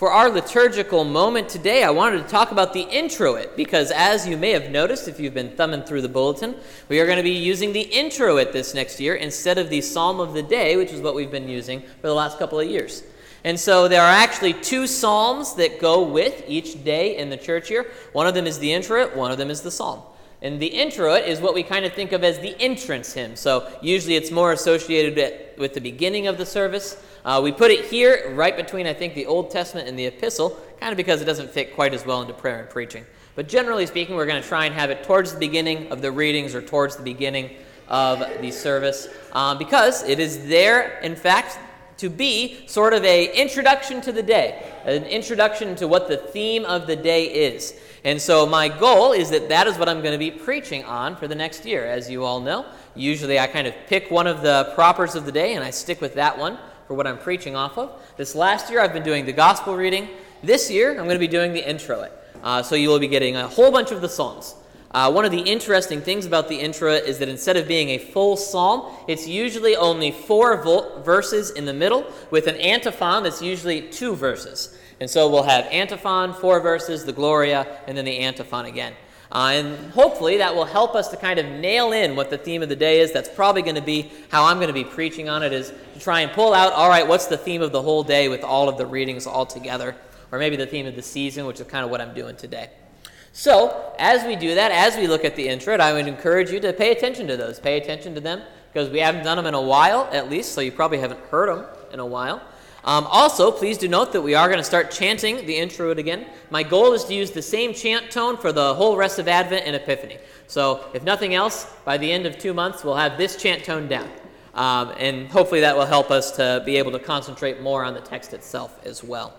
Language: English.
For our liturgical moment today, I wanted to talk about the introit because, as you may have noticed if you've been thumbing through the bulletin, we are going to be using the introit this next year instead of the psalm of the day, which is what we've been using for the last couple of years. And so there are actually two psalms that go with each day in the church year. One of them is the introit, one of them is the psalm. And the introit is what we kind of think of as the entrance hymn. So usually it's more associated with the beginning of the service. Uh, we put it here right between, I think, the Old Testament and the Epistle, kind of because it doesn't fit quite as well into prayer and preaching. But generally speaking, we're going to try and have it towards the beginning of the readings or towards the beginning of the service um, because it is there, in fact, to be sort of a introduction to the day, an introduction to what the theme of the day is. And so my goal is that that is what I'm going to be preaching on for the next year. As you all know, usually I kind of pick one of the propers of the day and I stick with that one for what I'm preaching off of. This last year, I've been doing the gospel reading. This year, I'm going to be doing the introit. Uh, so you will be getting a whole bunch of the psalms. Uh, one of the interesting things about the introit is that instead of being a full psalm, it's usually only four vo- verses in the middle with an antiphon that's usually two verses. And so we'll have antiphon, four verses, the Gloria, and then the antiphon again. Uh, and hopefully that will help us to kind of nail in what the theme of the day is. That's probably going to be how I'm going to be preaching on it, is to try and pull out, all right, what's the theme of the whole day with all of the readings all together? Or maybe the theme of the season, which is kind of what I'm doing today. So, as we do that, as we look at the introit, I would encourage you to pay attention to those. Pay attention to them because we haven't done them in a while, at least, so you probably haven't heard them in a while. Um, also, please do note that we are going to start chanting the introit again. My goal is to use the same chant tone for the whole rest of Advent and Epiphany. So, if nothing else, by the end of two months, we'll have this chant tone down. Um, and hopefully that will help us to be able to concentrate more on the text itself as well.